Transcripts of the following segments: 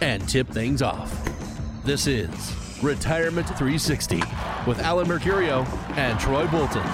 and tip things off. This is Retirement 360 with Alan Mercurio and Troy Bolton.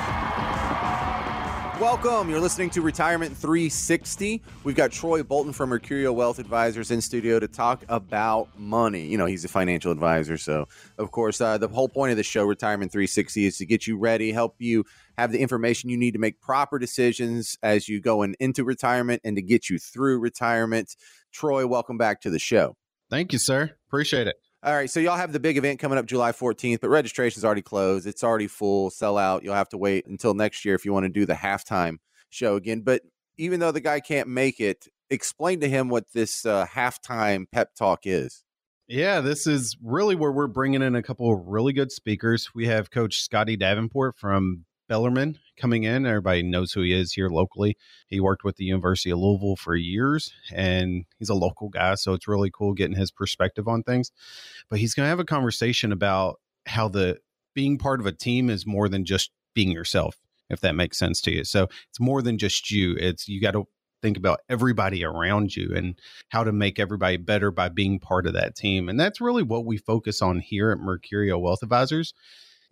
Welcome. You're listening to Retirement 360. We've got Troy Bolton from Mercurio Wealth Advisors in studio to talk about money. You know, he's a financial advisor. So, of course, uh, the whole point of the show, Retirement 360, is to get you ready, help you have the information you need to make proper decisions as you go in, into retirement and to get you through retirement. Troy, welcome back to the show. Thank you, sir. Appreciate it. All right, so y'all have the big event coming up July 14th, but registration's already closed. It's already full, sell out. You'll have to wait until next year if you want to do the halftime show again. But even though the guy can't make it, explain to him what this uh, halftime pep talk is. Yeah, this is really where we're bringing in a couple of really good speakers. We have Coach Scotty Davenport from Bellarmine coming in. Everybody knows who he is here locally. He worked with the University of Louisville for years and he's a local guy. So it's really cool getting his perspective on things. But he's going to have a conversation about how the being part of a team is more than just being yourself, if that makes sense to you. So it's more than just you. It's you got to think about everybody around you and how to make everybody better by being part of that team. And that's really what we focus on here at Mercurio Wealth Advisors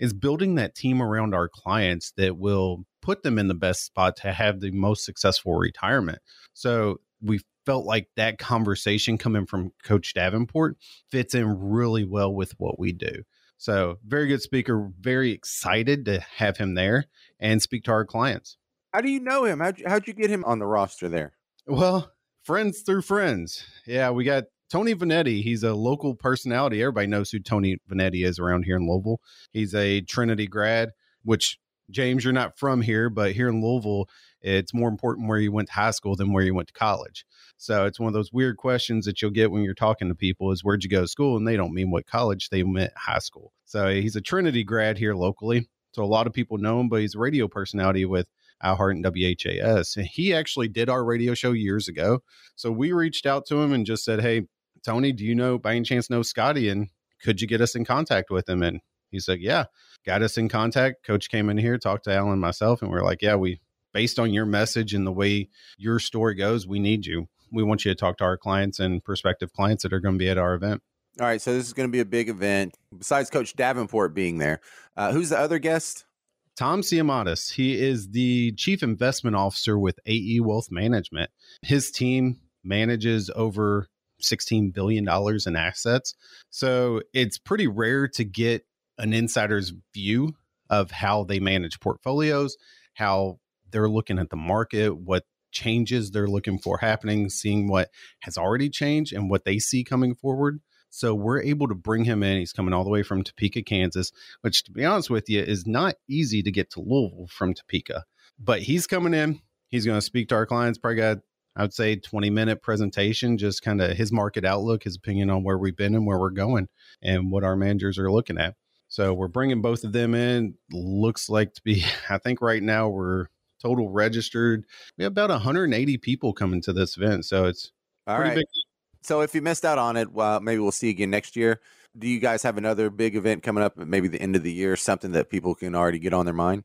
is building that team around our clients that will put them in the best spot to have the most successful retirement. So we felt like that conversation coming from Coach Davenport fits in really well with what we do. So, very good speaker, very excited to have him there and speak to our clients. How do you know him? How'd you, how'd you get him on the roster there? Well, friends through friends. Yeah, we got Tony Vanetti, he's a local personality. Everybody knows who Tony Vanetti is around here in Louisville. He's a Trinity grad, which James, you're not from here, but here in Louisville, it's more important where you went to high school than where you went to college. So it's one of those weird questions that you'll get when you're talking to people is where'd you go to school? And they don't mean what college, they meant high school. So he's a Trinity grad here locally. So a lot of people know him, but he's a radio personality with iHeart and WHAS. He actually did our radio show years ago. So we reached out to him and just said, Hey, Tony, do you know by any chance know Scotty? And could you get us in contact with him? And he said, Yeah, got us in contact. Coach came in here, talked to Alan myself, and we are like, Yeah, we based on your message and the way your story goes, we need you. We want you to talk to our clients and prospective clients that are going to be at our event. All right, so this is going to be a big event. Besides Coach Davenport being there, uh, who's the other guest? Tom Siomades. He is the chief investment officer with AE Wealth Management. His team manages over $16 billion in assets. So it's pretty rare to get an insider's view of how they manage portfolios, how they're looking at the market, what changes they're looking for happening, seeing what has already changed and what they see coming forward. So we're able to bring him in. He's coming all the way from Topeka, Kansas, which to be honest with you is not easy to get to Louisville from Topeka. But he's coming in. He's going to speak to our clients. Probably got I would say 20 minute presentation, just kind of his market outlook, his opinion on where we've been and where we're going and what our managers are looking at. So we're bringing both of them in. Looks like to be, I think right now we're total registered. We have about 180 people coming to this event. So it's all right. Big. So if you missed out on it, well, maybe we'll see you again next year. Do you guys have another big event coming up, maybe the end of the year, something that people can already get on their mind?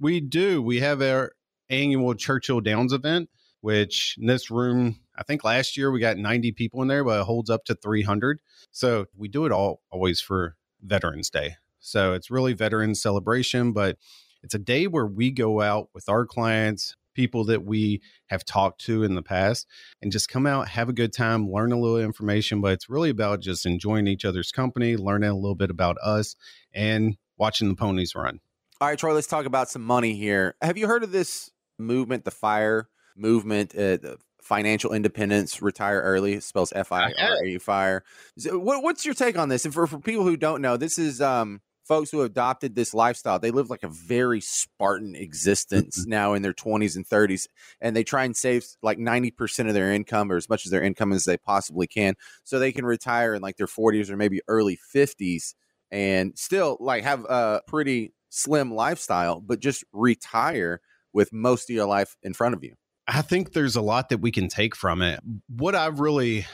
We do. We have our annual Churchill Downs event which in this room, I think last year we got 90 people in there, but it holds up to 300. So we do it all always for Veterans Day. So it's really veterans celebration, but it's a day where we go out with our clients, people that we have talked to in the past, and just come out, have a good time, learn a little information. But it's really about just enjoying each other's company, learning a little bit about us, and watching the ponies run. All right, Troy, let's talk about some money here. Have you heard of this movement, the FIRE movement, uh, financial independence, retire early, spells F I R A fire. So what, what's your take on this? And for, for people who don't know, this is um, folks who adopted this lifestyle, they live like a very Spartan existence Mm-hmm. now in their 20s and 30s, and they try and save like 90% of their income or as much as their income as they possibly can so they can retire in like their 40s or maybe early 50s and still like have a pretty slim lifestyle, but just retire with most of your life in front of you. I think there's a lot that we can take from it. What I've really,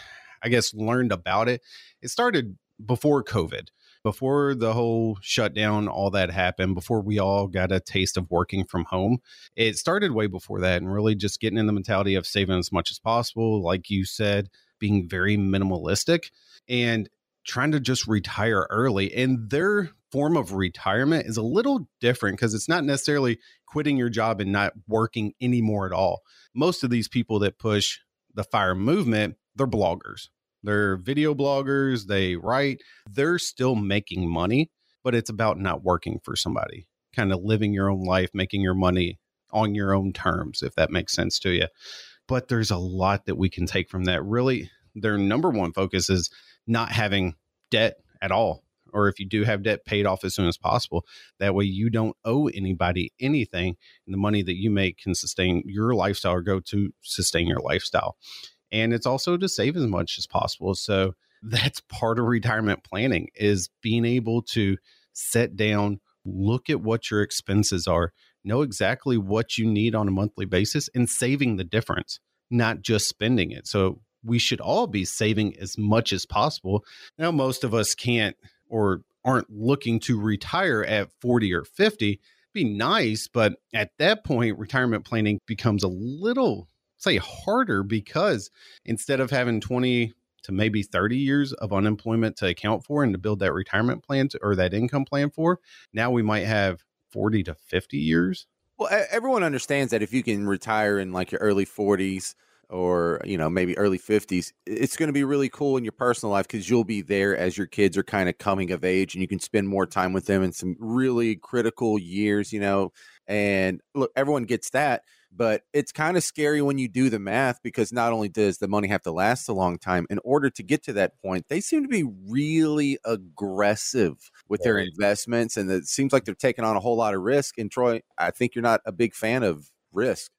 I guess, learned about it, it started before COVID, before the whole shutdown, all that happened, before we all got a taste of working from home. It started way before that and really just getting in the mentality of saving as much as possible. Like you said, being very minimalistic and trying to just retire early. And their form of retirement is a little different because it's not necessarily quitting your job and not working anymore at all most of these people that push the fire movement, they're bloggers. They're video bloggers, they write, they're still making money, but it's about not working for somebody, kind of living your own life, making your money on your own terms, if that makes sense to you. But there's a lot that we can take from that. Really, their number one focus is not having debt at all. Or if you do have debt, paid off as soon as possible. That way, you don't owe anybody anything and the money that you make can sustain your lifestyle or go to sustain your lifestyle. And it's also to save as much as possible. So that's part of retirement planning is being able to set down, look at what your expenses are, know exactly what you need on a monthly basis and saving the difference, not just spending it. So we should all be saving as much as possible. Now most of us can't or aren't looking to retire at 40 or 50 be nice, but at that point, retirement planning becomes a little, say, harder because instead of having 20 to maybe 30 years of unemployment to account for and to build that retirement plan to, or that income plan for, now we might have 40 to 50 years. Well, everyone understands that if you can retire in like your early 40s or, you know, maybe early 50s, it's going to be really cool in your personal life because you'll be there as your kids are kind of coming of age and you can spend more time with them in some really critical years, you know. And look, everyone gets that, but it's kind of scary when you do the math because not only does the money have to last a long time, in order to get to that point, they seem to be really aggressive with their investments and it seems like they're taking on a whole lot of risk. And Troy, I think you're not a big fan of risk.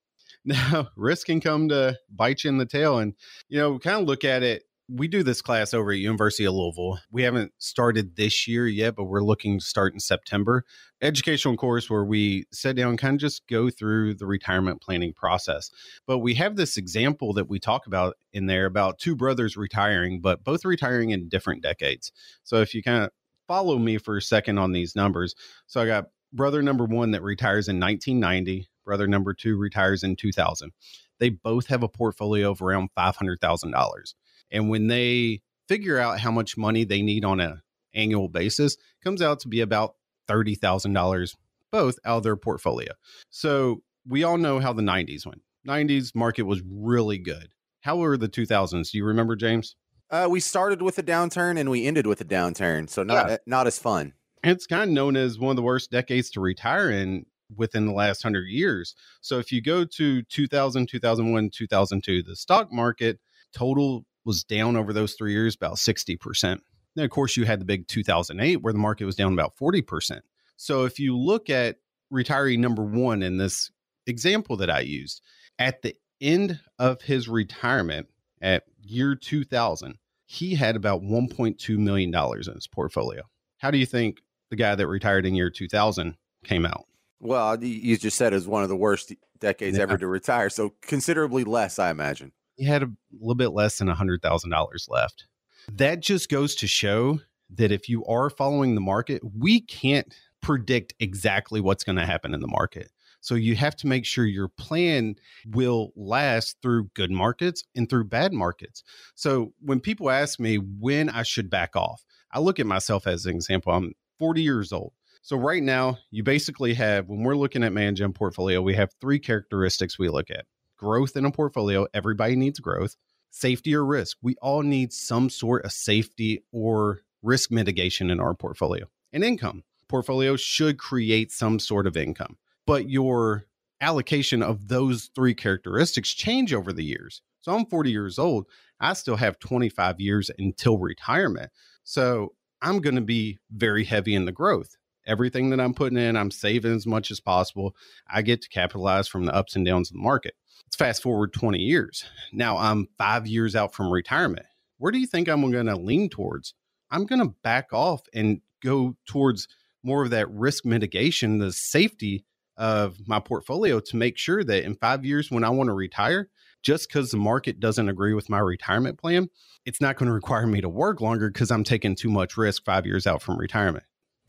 Now, risk can come to bite you in the tail. And, you know, kind of look at it. We do this class over at University of Louisville. We haven't started this year yet, but we're looking to start in September. Educational course where we sit down kind of just go through the retirement planning process. But we have this example that we talk about in there about two brothers retiring, but both retiring in different decades. So if you kind of follow me for a second on these numbers. So I got brother number one that retires in 1990, brother number two retires in 2000. They both have a portfolio of around $500,000. And when they figure out how much money they need on an annual basis, comes out to be about $30,000 both out of their portfolio. So we all know how the 90s went. 90s market was really good. How were the 2000s? Do you remember, James? Uh, we started with a downturn and we ended with a downturn, so not Yeah. not as fun. it's kind of known as one of the worst decades to retire in within the last 100 years. So if you go to 2000, 2001, 2002, the stock market total was down over those 3 years about 60%. Then of course you had the big 2008 where the market was down about 40%. So if you look at retiree number 1 in this example that I used, at the end of his retirement at year 2000, he had about 1.2 million dollars in his portfolio. How do you think the guy that retired in year 2000 came out. Well, you just said it was one of the worst decades Yeah. ever to retire, so considerably less, I imagine. He had a little bit less than $100,000 left. That just goes to show that if you are following the market, we can't predict exactly what's going to happen in the market. So you have to make sure your plan will last through good markets and through bad markets. So when people ask me when I should back off, I look at myself as an example. I'm 40 years old. So right now, you basically have when we're looking at managing a portfolio, we have three characteristics we look at. Growth in a portfolio, everybody needs growth. Safety or risk, we all need some sort of safety or risk mitigation in our portfolio. And income, portfolio should create some sort of income, but your allocation of those three characteristics change over the years. So I'm 40 years old. I still have 25 years until retirement. So I'm going to be very heavy in the growth. Everything that I'm putting in, I'm saving as much as possible. I get to capitalize from the ups and downs of the market. Let's fast forward 20 years. Now I'm five years out from retirement. Where do you think I'm going to lean towards? I'm going to back off and go towards more of that risk mitigation, the safety of my portfolio to make sure that in five years when I want to retire, just because the market doesn't agree with my retirement plan, it's not going to require me to work longer because I'm taking too much risk five years out from retirement.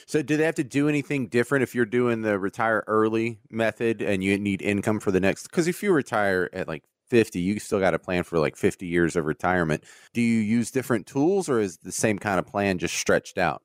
So, do they have to do anything different if you're doing the retire early method and you need income for the next? Because if you retire at like 50, you still got a plan for like 50 years of retirement. Do you use different tools or is the same kind of plan just stretched out?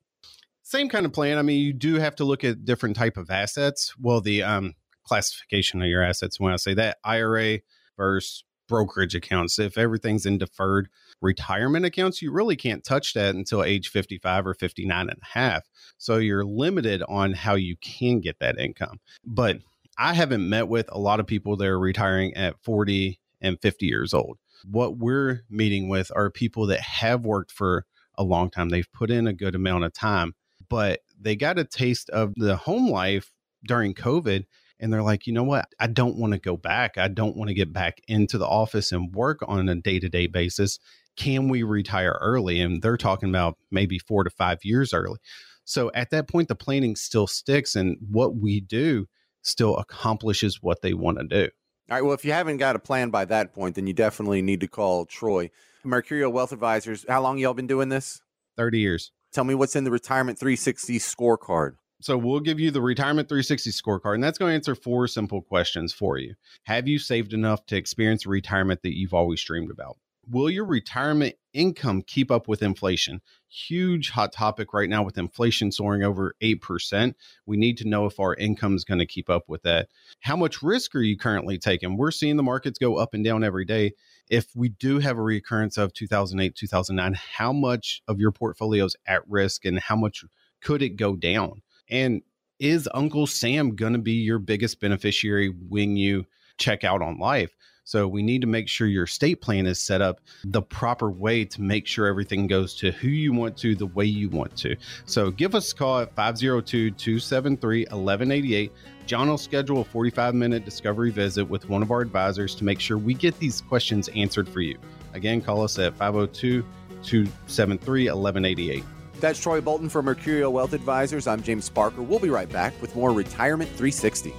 Same kind of plan. I mean, you do have to look at different type of assets. Well, the um, classification of your assets. When I say that, IRA versus brokerage accounts. If everything's in deferred retirement accounts, you really can't touch that until age 55 or 59 and a half. So you're limited on how you can get that income. But I haven't met with a lot of people that are retiring at 40 and 50 years old. What we're meeting with are people that have worked for a long time. They've put in a good amount of time, but they got a taste of the home life during COVID and they're like, you know what? I don't want to go back. I don't want to get back into the office and work on a day to day basis. Can we retire early? And they're talking about maybe four to five years early. So at that point, the planning still sticks, and what we do still accomplishes what they want to do. All right. Well, if you haven't got a plan by that point, then you definitely need to call Troy. Mercurio Wealth Advisors. How long y'all been doing this? 30 years. Tell me what's in the Retirement 360 scorecard. So we'll give you the Retirement 360 scorecard, and that's going to answer four simple questions for you. Have you saved enough to experience retirement that you've always dreamed about? Will your retirement income keep up with inflation? Huge hot topic right now with inflation soaring over 8%. We need to know if our income is going to keep up with that. How much risk are you currently taking? We're seeing the markets go up and down every day. If we do have a recurrence of 2008, 2009, how much of your portfolio is at risk and how much could it go down? And is Uncle Sam going to be your biggest beneficiary when you check out on life? So we need to make sure your estate plan is set up the proper way to make sure everything goes to who you want to, the way you want to. So give us a call at 502 273 1188. John will schedule a 45 minute discovery visit with one of our advisors to make sure we get these questions answered for you. Again, call us at 502 273 1188. That's Troy Bolton from Mercurio Wealth Advisors. I'm James Parker. We'll be right back with more Retirement 360.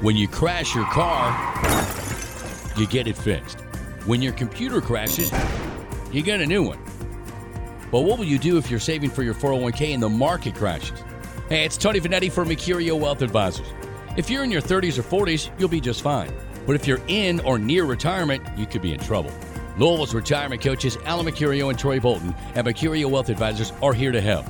When you crash your car, you get it fixed. When your computer crashes, you get a new one. But what will you do if you're saving for your 401k and the market crashes? Hey, it's Tony Vanetti for Mercurio Wealth Advisors. If you're in your 30s or 40s, you'll be just fine. But if you're in or near retirement, you could be in trouble. Louisville's retirement coaches Alan Mercurio and Troy Bolton at Mercurio Wealth Advisors are here to help.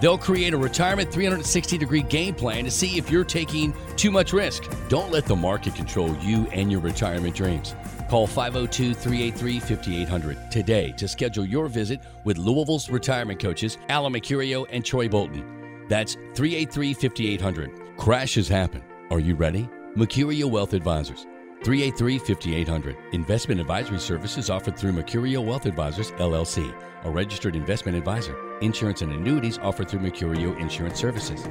They'll create a retirement 360 degree game plan to see if you're taking too much risk. Don't let the market control you and your retirement dreams. Call 502 383 5800 today to schedule your visit with Louisville's retirement coaches Alan Mercurio and Troy Bolton. That's 383 5800. Crashes happen. Are you ready? Mercurio Wealth Advisors. 383 5800. Investment advisory services offered through Mercurio Wealth Advisors, LLC, a registered investment advisor. Insurance and annuities offered through Mercurio Insurance Services.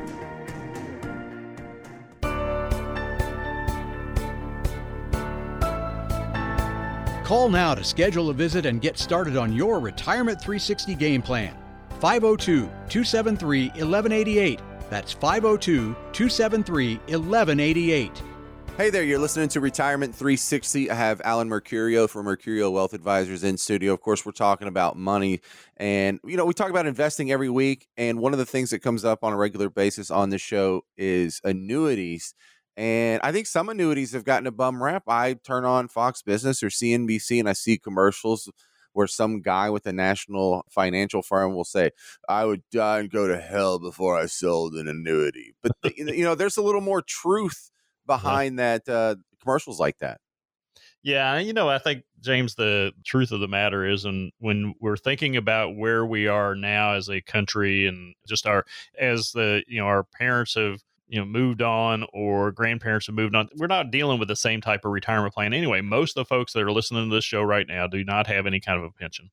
Call now to schedule a visit and get started on your Retirement 360 game plan. 502 273 1188. That's 502 273 1188. Hey there, you're listening to Retirement 360. I have Alan Mercurio from Mercurio Wealth Advisors in studio. Of course, we're talking about money. And, you know, we talk about investing every week. And one of the things that comes up on a regular basis on the show is annuities. And I think some annuities have gotten a bum rap. I turn on Fox Business or CNBC and I see commercials where some guy with a national financial firm will say, I would die and go to hell before I sold an annuity. But, you know, there's a little more truth behind that uh, commercials like that. Yeah, you know, I think James, the truth of the matter is, and when we're thinking about where we are now as a country, and just our as the you know our parents have you know moved on or grandparents have moved on, we're not dealing with the same type of retirement plan anyway. Most of the folks that are listening to this show right now do not have any kind of a pension.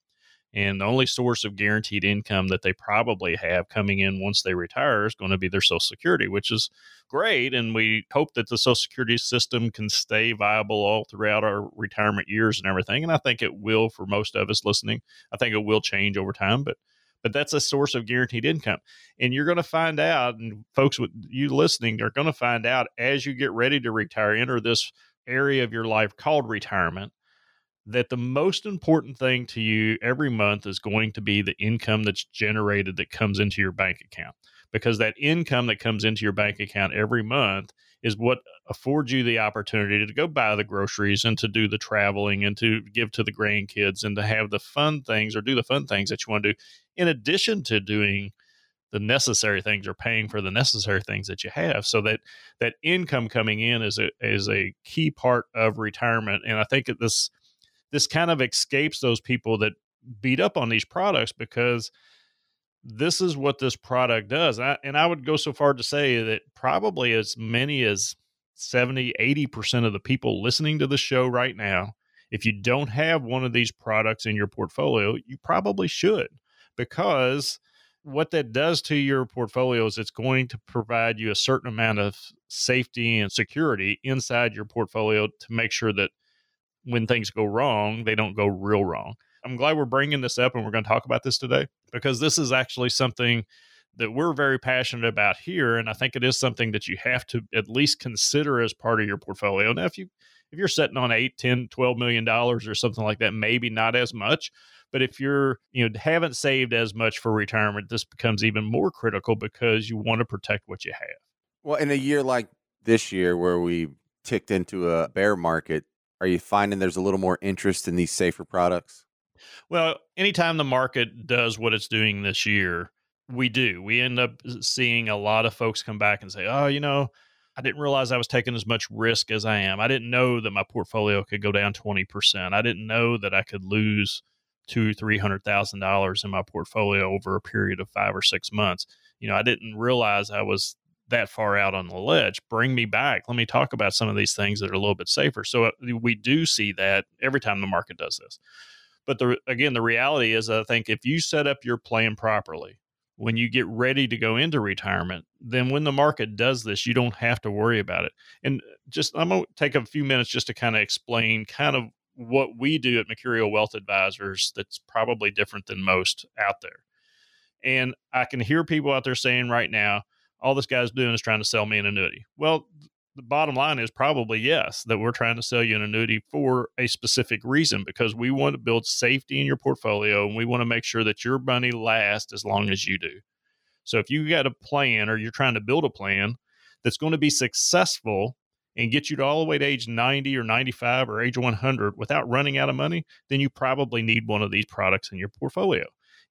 And the only source of guaranteed income that they probably have coming in once they retire is going to be their Social Security, which is great. And we hope that the Social Security system can stay viable all throughout our retirement years and everything. And I think it will for most of us listening. I think it will change over time, but but that's a source of guaranteed income. And you're going to find out, and folks with you listening are going to find out as you get ready to retire, enter this area of your life called retirement that the most important thing to you every month is going to be the income that's generated that comes into your bank account. Because that income that comes into your bank account every month is what affords you the opportunity to go buy the groceries and to do the traveling and to give to the grandkids and to have the fun things or do the fun things that you want to do. In addition to doing the necessary things or paying for the necessary things that you have so that that income coming in is a is a key part of retirement. And i think at this this kind of escapes those people that beat up on these products because this is what this product does. And I, and I would go so far to say that probably as many as 70, 80% of the people listening to the show right now, if you don't have one of these products in your portfolio, you probably should because what that does to your portfolio is it's going to provide you a certain amount of safety and security inside your portfolio to make sure that when things go wrong, they don't go real wrong. I'm glad we're bringing this up and we're going to talk about this today because this is actually something that we're very passionate about here and I think it is something that you have to at least consider as part of your portfolio. Now if you if you're sitting on 8, 10, 12 million dollars or something like that, maybe not as much, but if you're, you know, haven't saved as much for retirement, this becomes even more critical because you want to protect what you have. Well, in a year like this year where we ticked into a bear market, are you finding there's a little more interest in these safer products? Well, anytime the market does what it's doing this year, we do. We end up seeing a lot of folks come back and say, "Oh, you know, I didn't realize I was taking as much risk as I am. I didn't know that my portfolio could go down 20%. I didn't know that I could lose two, three hundred thousand dollars in my portfolio over a period of five or six months. You know, I didn't realize I was that far out on the ledge. Bring me back. Let me talk about some of these things that are a little bit safer. So uh, we do see that every time the market does this. But the, again, the reality is, I think if you set up your plan properly, when you get ready to go into retirement, then when the market does this, you don't have to worry about it. And just, I'm going to take a few minutes just to kind of explain kind of what we do at Mercurio Wealth Advisors that's probably different than most out there. And I can hear people out there saying right now, all this guy's doing is trying to sell me an annuity. Well, the bottom line is probably yes, that we're trying to sell you an annuity for a specific reason because we want to build safety in your portfolio and we want to make sure that your money lasts as long as you do. So if you got a plan or you're trying to build a plan that's going to be successful and get you to all the way to age 90 or 95 or age 100 without running out of money, then you probably need one of these products in your portfolio.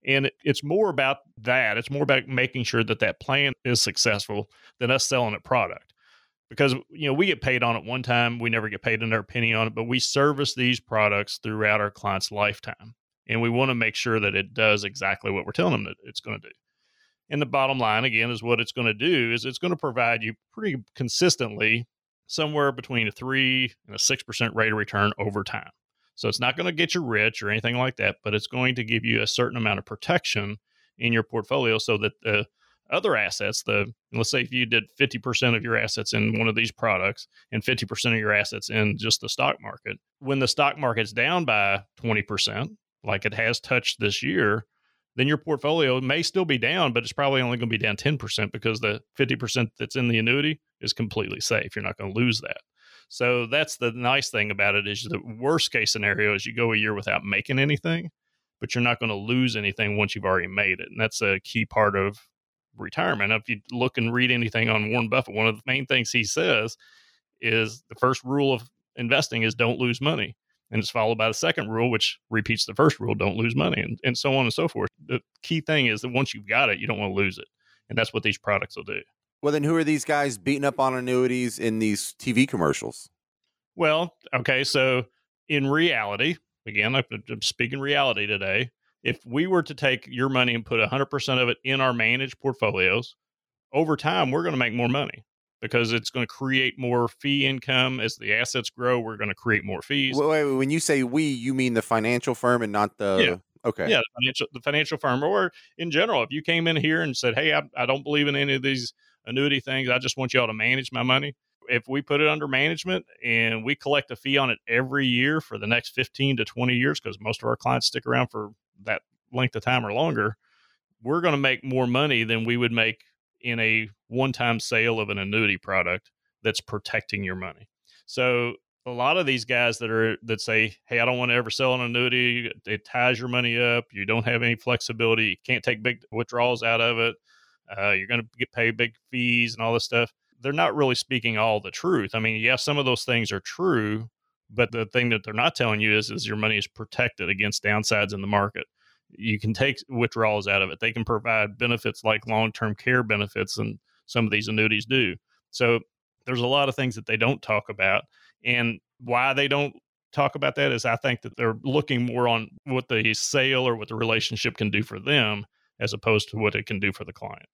And it's more about that. It's more about making sure that that plan is successful than us selling a product. Because you know we get paid on it one time, we never get paid another penny on it, but we service these products throughout our client's lifetime, and we want to make sure that it does exactly what we're telling them that it's going to do. And the bottom line again is what it's going to do is it's going to provide you pretty consistently somewhere between a three and a six percent rate of return over time. So it's not going to get you rich or anything like that, but it's going to give you a certain amount of protection in your portfolio so that the other assets, the let's say if you did 50% of your assets in one of these products and 50% of your assets in just the stock market, when the stock market's down by 20%, like it has touched this year, then your portfolio may still be down, but it's probably only going to be down 10% because the 50% that's in the annuity is completely safe. You're not going to lose that. So that's the nice thing about it is the worst case scenario is you go a year without making anything, but you're not going to lose anything once you've already made it. And that's a key part of retirement. If you look and read anything on Warren Buffett, one of the main things he says is the first rule of investing is don't lose money. And it's followed by the second rule, which repeats the first rule, don't lose money, and, and so on and so forth. The key thing is that once you've got it, you don't want to lose it. And that's what these products will do. Well, then who are these guys beating up on annuities in these TV commercials? Well, okay. So in reality, again, I'm speaking reality today. If we were to take your money and put 100% of it in our managed portfolios, over time, we're going to make more money because it's going to create more fee income as the assets grow. We're going to create more fees. Wait, wait, when you say we, you mean the financial firm and not the yeah. Okay. Yeah, the financial the financial firm, or in general, if you came in here and said, "Hey, I, I don't believe in any of these annuity things. I just want y'all to manage my money." If we put it under management and we collect a fee on it every year for the next fifteen to twenty years, because most of our clients stick around for that length of time or longer, we're going to make more money than we would make in a one-time sale of an annuity product that's protecting your money. So a lot of these guys that are that say, "Hey, I don't want to ever sell an annuity. It ties your money up. You don't have any flexibility. You can't take big withdrawals out of it. Uh, you're going to get paid big fees and all this stuff." They're not really speaking all the truth. I mean, yes, some of those things are true, but the thing that they're not telling you is is your money is protected against downsides in the market. You can take withdrawals out of it. They can provide benefits like long term care benefits, and some of these annuities do. So there's a lot of things that they don't talk about and why they don't talk about that is I think that they're looking more on what the sale or what the relationship can do for them as opposed to what it can do for the client.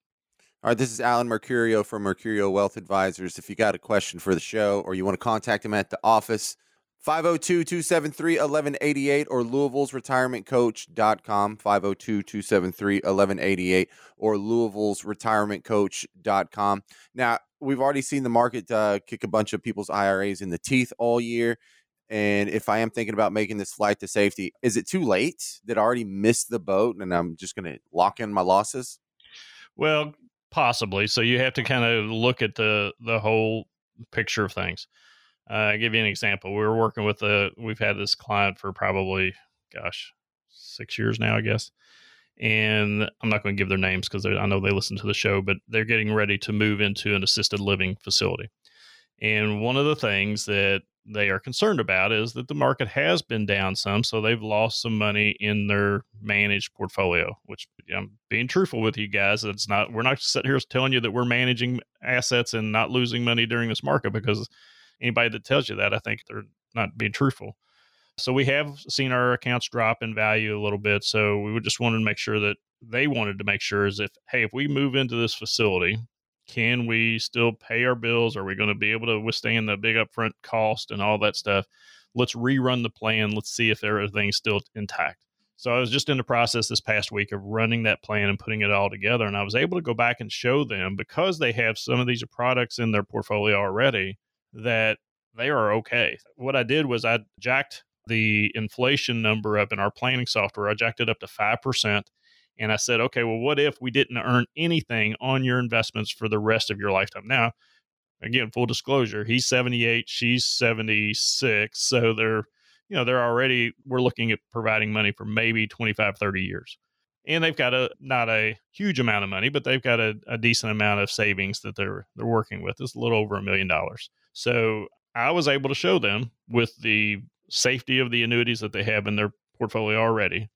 All right, this is Alan Mercurio from Mercurio Wealth Advisors. If you got a question for the show or you want to contact him at the office, 502 273 1188 or Louisville's Retirement retirementcoach.com, 502 273 1188 or Louisville's Retirement retirementcoach.com. Now, we've already seen the market uh, kick a bunch of people's IRAs in the teeth all year. And if I am thinking about making this flight to safety, is it too late? Did I already miss the boat and I'm just going to lock in my losses? Well, possibly. So you have to kind of look at the the whole picture of things. Uh, I'll give you an example. We were working with a, we've had this client for probably, gosh, six years now, I guess. And I'm not going to give their names because I know they listen to the show, but they're getting ready to move into an assisted living facility. And one of the things that they are concerned about is that the market has been down some, so they've lost some money in their managed portfolio. Which I'm being truthful with you guys. It's not we're not sitting here telling you that we're managing assets and not losing money during this market because anybody that tells you that, I think they're not being truthful. So we have seen our accounts drop in value a little bit. So we just wanted to make sure that they wanted to make sure is if, hey, if we move into this facility, can we still pay our bills? Are we going to be able to withstand the big upfront cost and all that stuff? Let's rerun the plan. Let's see if everything's still intact. So I was just in the process this past week of running that plan and putting it all together. And I was able to go back and show them because they have some of these products in their portfolio already that they are okay. What I did was I jacked the inflation number up in our planning software. I jacked it up to 5%. And I said, okay, well, what if we didn't earn anything on your investments for the rest of your lifetime? Now, again, full disclosure, he's 78, she's 76. So they're, you know, they're already, we're looking at providing money for maybe 25, 30 years. And they've got a not a huge amount of money, but they've got a, a decent amount of savings that they're they're working with. It's a little over a million dollars. So I was able to show them with the safety of the annuities that they have in their portfolio already,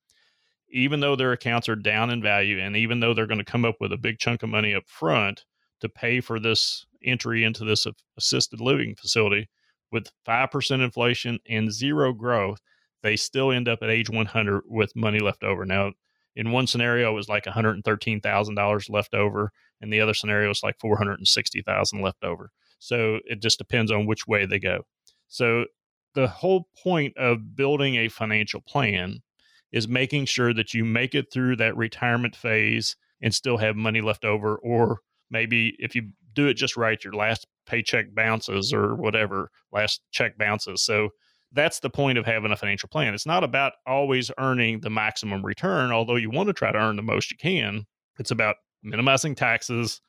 even though their accounts are down in value and even though they're going to come up with a big chunk of money up front to pay for this entry into this assisted living facility with 5% inflation and zero growth, they still end up at age 100 with money left over. Now, in one scenario, it was like $113,000 left over, and the other scenario is like 460,000 left over. So it just depends on which way they go. So the whole point of building a financial plan is making sure that you make it through that retirement phase and still have money left over or maybe if you do it just right your last paycheck bounces or whatever last check bounces. So that's the point of having a financial plan. It's not about always earning the maximum return although you want to try to earn the most you can. It's about minimizing taxes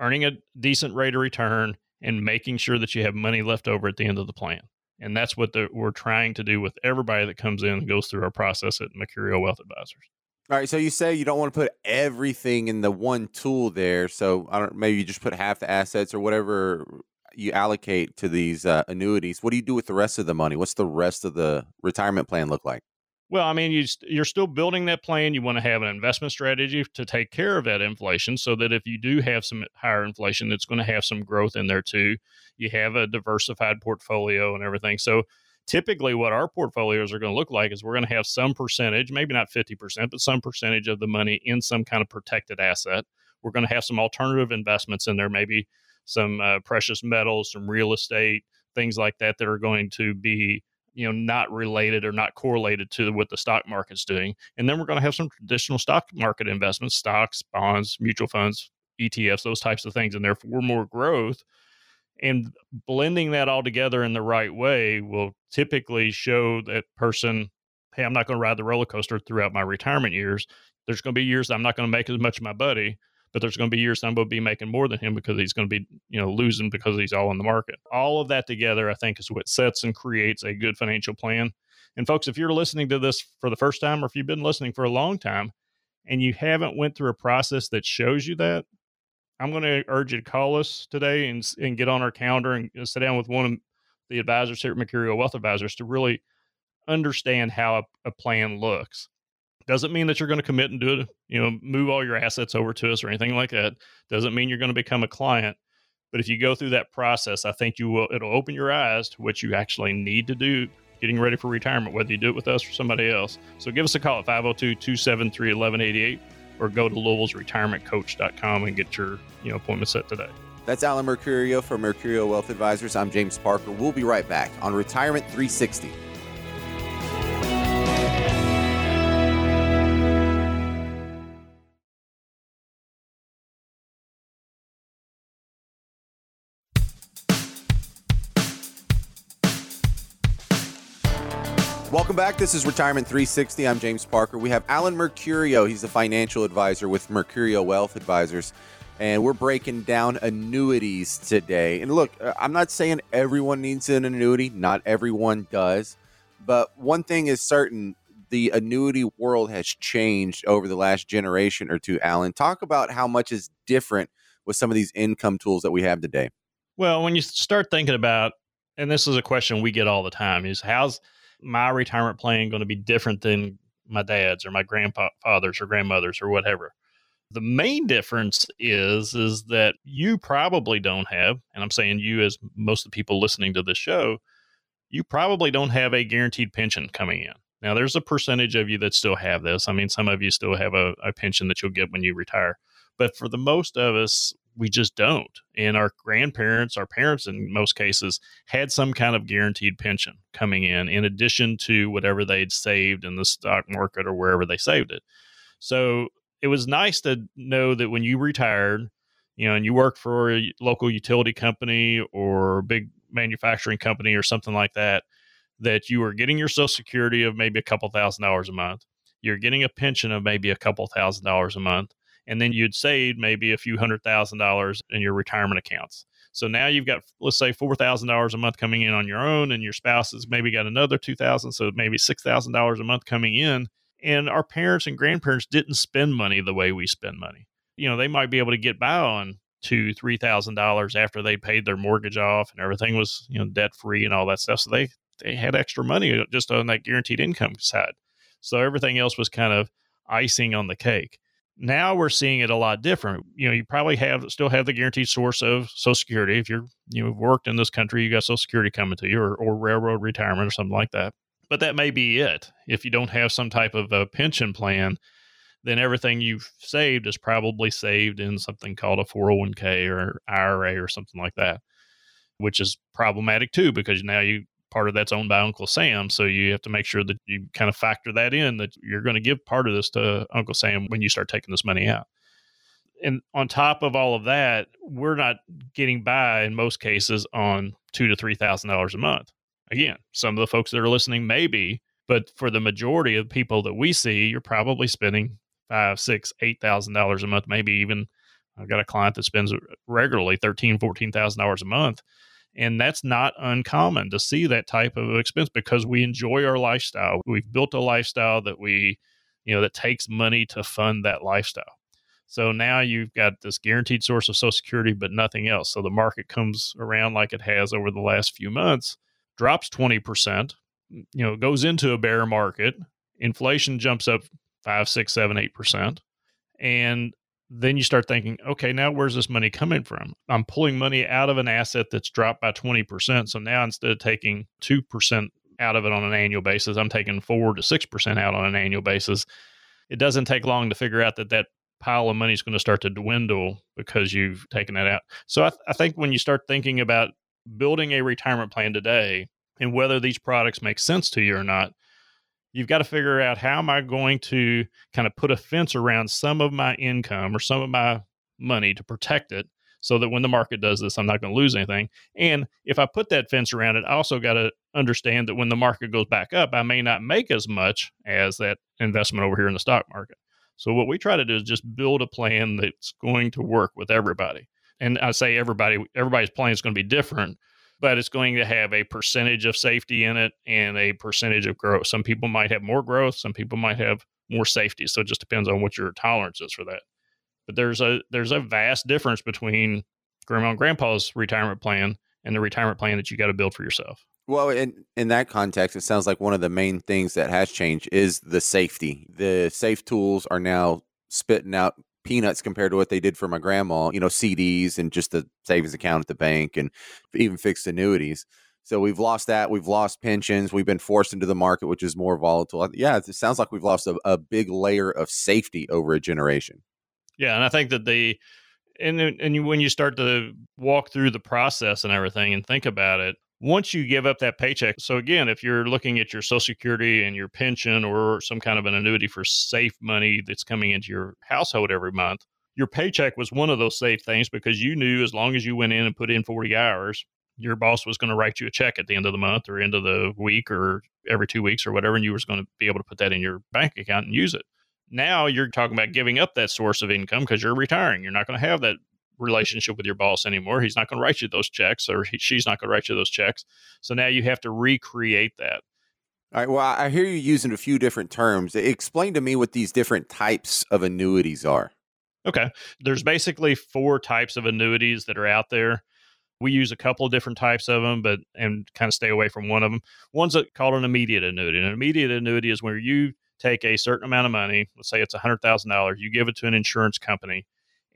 earning a decent rate of return, and making sure that you have money left over at the end of the plan. And that's what the, we're trying to do with everybody that comes in and goes through our process at Mercurio Wealth Advisors. All right, so you say you don't want to put everything in the one tool there. So I don't maybe you just put half the assets or whatever you allocate to these uh, annuities. What do you do with the rest of the money? What's the rest of the retirement plan look like? Well, I mean, you, you're still building that plan. You want to have an investment strategy to take care of that inflation so that if you do have some higher inflation, it's going to have some growth in there too. You have a diversified portfolio and everything. So, typically, what our portfolios are going to look like is we're going to have some percentage, maybe not 50%, but some percentage of the money in some kind of protected asset. We're going to have some alternative investments in there, maybe some uh, precious metals, some real estate, things like that that are going to be you know not related or not correlated to what the stock market's doing. And then we're going to have some traditional stock market investments stocks bonds mutual funds etfs those types of things and therefore more growth. And blending that all together in the right way will typically show that person hey i'm not going to ride the roller coaster throughout my retirement years. There's going to be years i'm not going to make as much of my buddy but there's going to be years going to be making more than him because he's going to be, you know, losing because he's all in the market. All of that together, I think, is what sets and creates a good financial plan. And folks, if you're listening to this for the first time, or if you've been listening for a long time, and you haven't went through a process that shows you that, I'm going to urge you to call us today and and get on our calendar and uh, sit down with one of the advisors here at Mercurio Wealth Advisors to really understand how a, a plan looks doesn't mean that you're going to commit and do it, you know, move all your assets over to us or anything like that. Doesn't mean you're going to become a client. But if you go through that process, I think you will it'll open your eyes to what you actually need to do getting ready for retirement, whether you do it with us or somebody else. So give us a call at 502-273-1188 or go to Louisville's retirementcoach.com and get your, you know, appointment set today. That's Alan Mercurio from Mercurio Wealth Advisors. I'm James Parker. We'll be right back on Retirement 360. Welcome back. This is Retirement 360. I'm James Parker. We have Alan Mercurio. He's the financial advisor with Mercurio Wealth Advisors. And we're breaking down annuities today. And look, uh, I'm not saying everyone needs an annuity, not everyone does. But one thing is certain the annuity world has changed over the last generation or two, Alan. Talk about how much is different with some of these income tools that we have today. Well, when you start thinking about, and this is a question we get all the time, is how's my retirement plan going to be different than my dad's or my grandfather's or grandmother's or whatever. The main difference is is that you probably don't have, and I'm saying you as most of the people listening to this show, you probably don't have a guaranteed pension coming in. Now there's a percentage of you that still have this. I mean, some of you still have a, a pension that you'll get when you retire. But for the most of us, we just don't. And our grandparents, our parents in most cases, had some kind of guaranteed pension coming in, in addition to whatever they'd saved in the stock market or wherever they saved it. So it was nice to know that when you retired, you know, and you worked for a local utility company or a big manufacturing company or something like that, that you were getting your social security of maybe a couple thousand dollars a month. You're getting a pension of maybe a couple thousand dollars a month and then you'd saved maybe a few hundred thousand dollars in your retirement accounts. So now you've got let's say four thousand dollars a month coming in on your own, and your spouse has maybe got another two thousand, so maybe six thousand dollars a month coming in. And our parents and grandparents didn't spend money the way we spend money. You know, they might be able to get by on two, three thousand dollars after they paid their mortgage off and everything was, you know, debt free and all that stuff. So they they had extra money uh, just on that guaranteed income side. So everything else was kind of icing on the cake. Now we're seeing it a lot different. You know, you probably have still have the guaranteed source of Social Security. If you're you know worked in this country, you got Social Security coming to you, or, or railroad retirement, or something like that. But that may be it. If you don't have some type of a pension plan, then everything you've saved is probably saved in something called a 401k or IRA or something like that, which is problematic too because now you part of that's owned by Uncle Sam. So you have to make sure that you kind of factor that in that you're going to give part of this to Uncle Sam when you start taking this money out. And on top of all of that, we're not getting by in most cases on two to three thousand dollars a month. Again, some of the folks that are listening maybe, but for the majority of people that we see, you're probably spending five, six, eight thousand dollars a month, maybe even I've got a client that spends uh, regularly thirteen, fourteen thousand dollars a month and that's not uncommon to see that type of expense because we enjoy our lifestyle. We've built a lifestyle that we, you know, that takes money to fund that lifestyle. So now you've got this guaranteed source of Social Security, but nothing else. So the market comes around like it has over the last few months, drops 20%, you know, goes into a bear market, inflation jumps up five, six, seven, eight percent. And then you start thinking, okay, now where's this money coming from? I'm pulling money out of an asset that's dropped by 20%. So now instead of taking 2% out of it on an annual basis, I'm taking 4 to 6% out on an annual basis. It doesn't take long to figure out that that pile of money is going to start to dwindle because you've taken that out. So I, th- I think when you start thinking about building a retirement plan today, and whether these products make sense to you or not, you've got to figure out how am I going to kind of put a fence around some of my income or some of my money to protect it so that when the market does this, I'm not going to lose anything. And if I put that fence around it, I also got to understand that when the market goes back up, I may not make as much as that investment over here in the stock market. So what we try to do is just build a plan that's going to work with everybody. And I say everybody, everybody's plan is going to be different, but it's going to have a percentage of safety in it and a percentage of growth. Some people might have more growth, some people might have more safety. So it just depends on what your tolerance is for that. But there's a there's a vast difference between grandma and grandpa's retirement plan and the retirement plan that you got to build for yourself. Well, in in that context, it sounds like one of the main things that has changed is the safety. The safe tools are now spitting out peanuts compared to what they did for my grandma. You know, CDs and just the savings account at the bank, and even fixed annuities. So we've lost that. We've lost pensions. We've been forced into the market, which is more volatile. Yeah, it sounds like we've lost a, a big layer of safety over a generation. Yeah, and I think that the and and when you start to walk through the process and everything and think about it, once you give up that paycheck. So again, if you're looking at your Social Security and your pension or some kind of an annuity for safe money that's coming into your household every month, your paycheck was one of those safe things because you knew as long as you went in and put in 40 hours, your boss was going to write you a check at the end of the month or end of the week or every two weeks or whatever, and you was going to be able to put that in your bank account and use it. Now you're talking about giving up that source of income because you're retiring. You're not going to have that relationship with your boss anymore. He's not going to write you those checks, or he, she's not going to write you those checks. So now you have to recreate that. All right. Well, I hear you using a few different terms. Explain to me what these different types of annuities are. Okay. There's basically four types of annuities that are out there. We use a couple of different types of them, but and kind of stay away from one of them. One's called an immediate annuity. An immediate annuity is where you take a certain amount of money, let's say it's $100,000, you give it to an insurance company,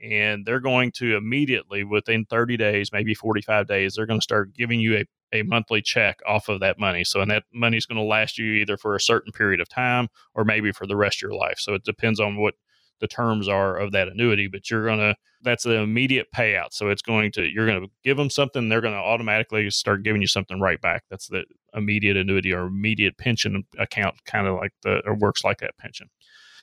and they're going to immediately, within 30 days, maybe 45 days, they're going to start giving you a, a monthly check off of that money. So, and that money is going to last you either for a certain period of time or maybe for the rest of your life. So, it depends on what the terms are of that annuity, but you're going to, that's the immediate payout. So it's going to, you're going to give them something, they're going to automatically start giving you something right back. That's the immediate annuity or immediate pension account, kind of like the, or works like that pension.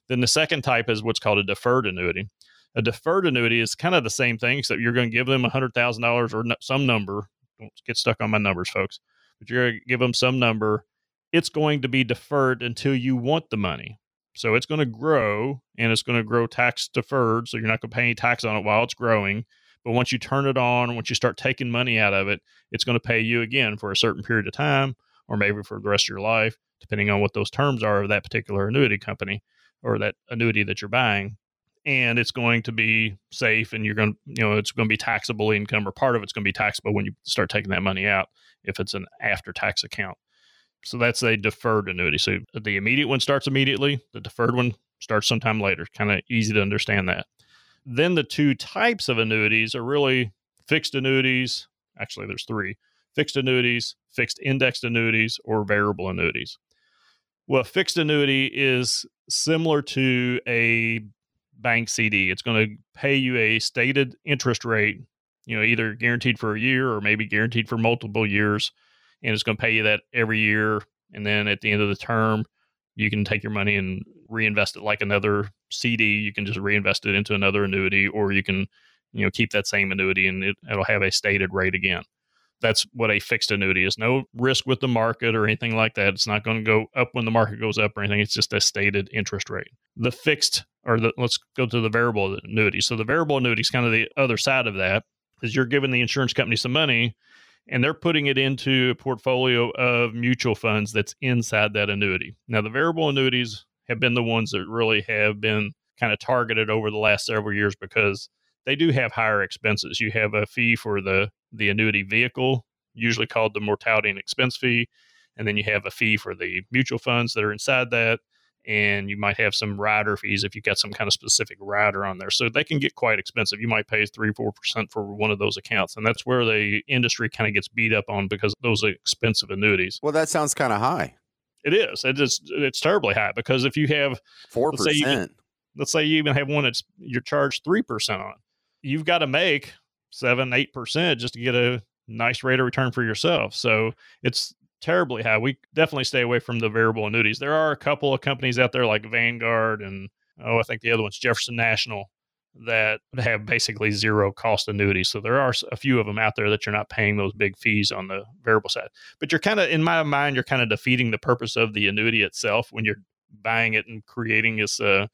Then the second type is what's called a deferred annuity. A deferred annuity is kind of the same thing, except you're going to give them $100,000 or some number. Don't get stuck on my numbers, folks, but you're going to give them some number. It's going to be deferred until you want the money. So it's going to grow and it's going to grow tax deferred. So you're not going to pay any tax on it while it's growing. But once you turn it on, once you start taking money out of it, it's going to pay you again for a certain period of time or maybe for the rest of your life, depending on what those terms are of that particular annuity company or that annuity that you're buying. And it's going to be safe and you're going to, you know, it's going to be taxable income or part of it's going to be taxable when you start taking that money out if it's an after tax account. So that's a deferred annuity. So the immediate one starts immediately, the deferred one starts sometime later. Kind of easy to understand that. Then the two types of annuities are really fixed annuities. Actually, there's three fixed annuities, fixed indexed annuities, or variable annuities. Well, fixed annuity is similar to a bank CD. It's going to pay you a stated interest rate, you know, either guaranteed for a year or maybe guaranteed for multiple years and it's going to pay you that every year. And then at the end of the term, you can take your money and reinvest it like another CD. You can just reinvest it into another annuity, or you can, you know, keep that same annuity and it, it'll have a stated rate again. That's what a fixed annuity is. No risk with the market or anything like that. It's not going to go up when the market goes up or anything. It's just a stated interest rate. The fixed, or the, let's go to the variable annuity. So the variable annuity is kind of the other side of that, is you're giving the insurance company some money and they're putting it into a portfolio of mutual funds that's inside that annuity. Now, the variable annuities have been the ones that really have been kind of targeted over the last several years because they do have higher expenses. You have a fee for the the annuity vehicle, usually called the mortality and expense fee, and then you have a fee for the mutual funds that are inside that and you might have some rider fees if you've got some kind of specific rider on there. So they can get quite expensive. You might pay three, four percent for one of those accounts, and that's where the industry kind of gets beat up on because those are expensive annuities. Well, that sounds kind of high. It is. It is. It's terribly high because if you have four percent, let's say you even have one that's you're charged three percent on, you've got to make seven, eight percent just to get a nice rate of return for yourself. So it's terribly high, we definitely stay away from the variable annuities. There are a couple of companies out there like Vanguard and oh, I think the other one's Jefferson National that have basically zero cost annuities. So there are a few of them out there that you're not paying those big fees on the variable side. But you're kind of, in my mind, you're kind of defeating the purpose of the annuity itself when you're buying it and creating this. Uh,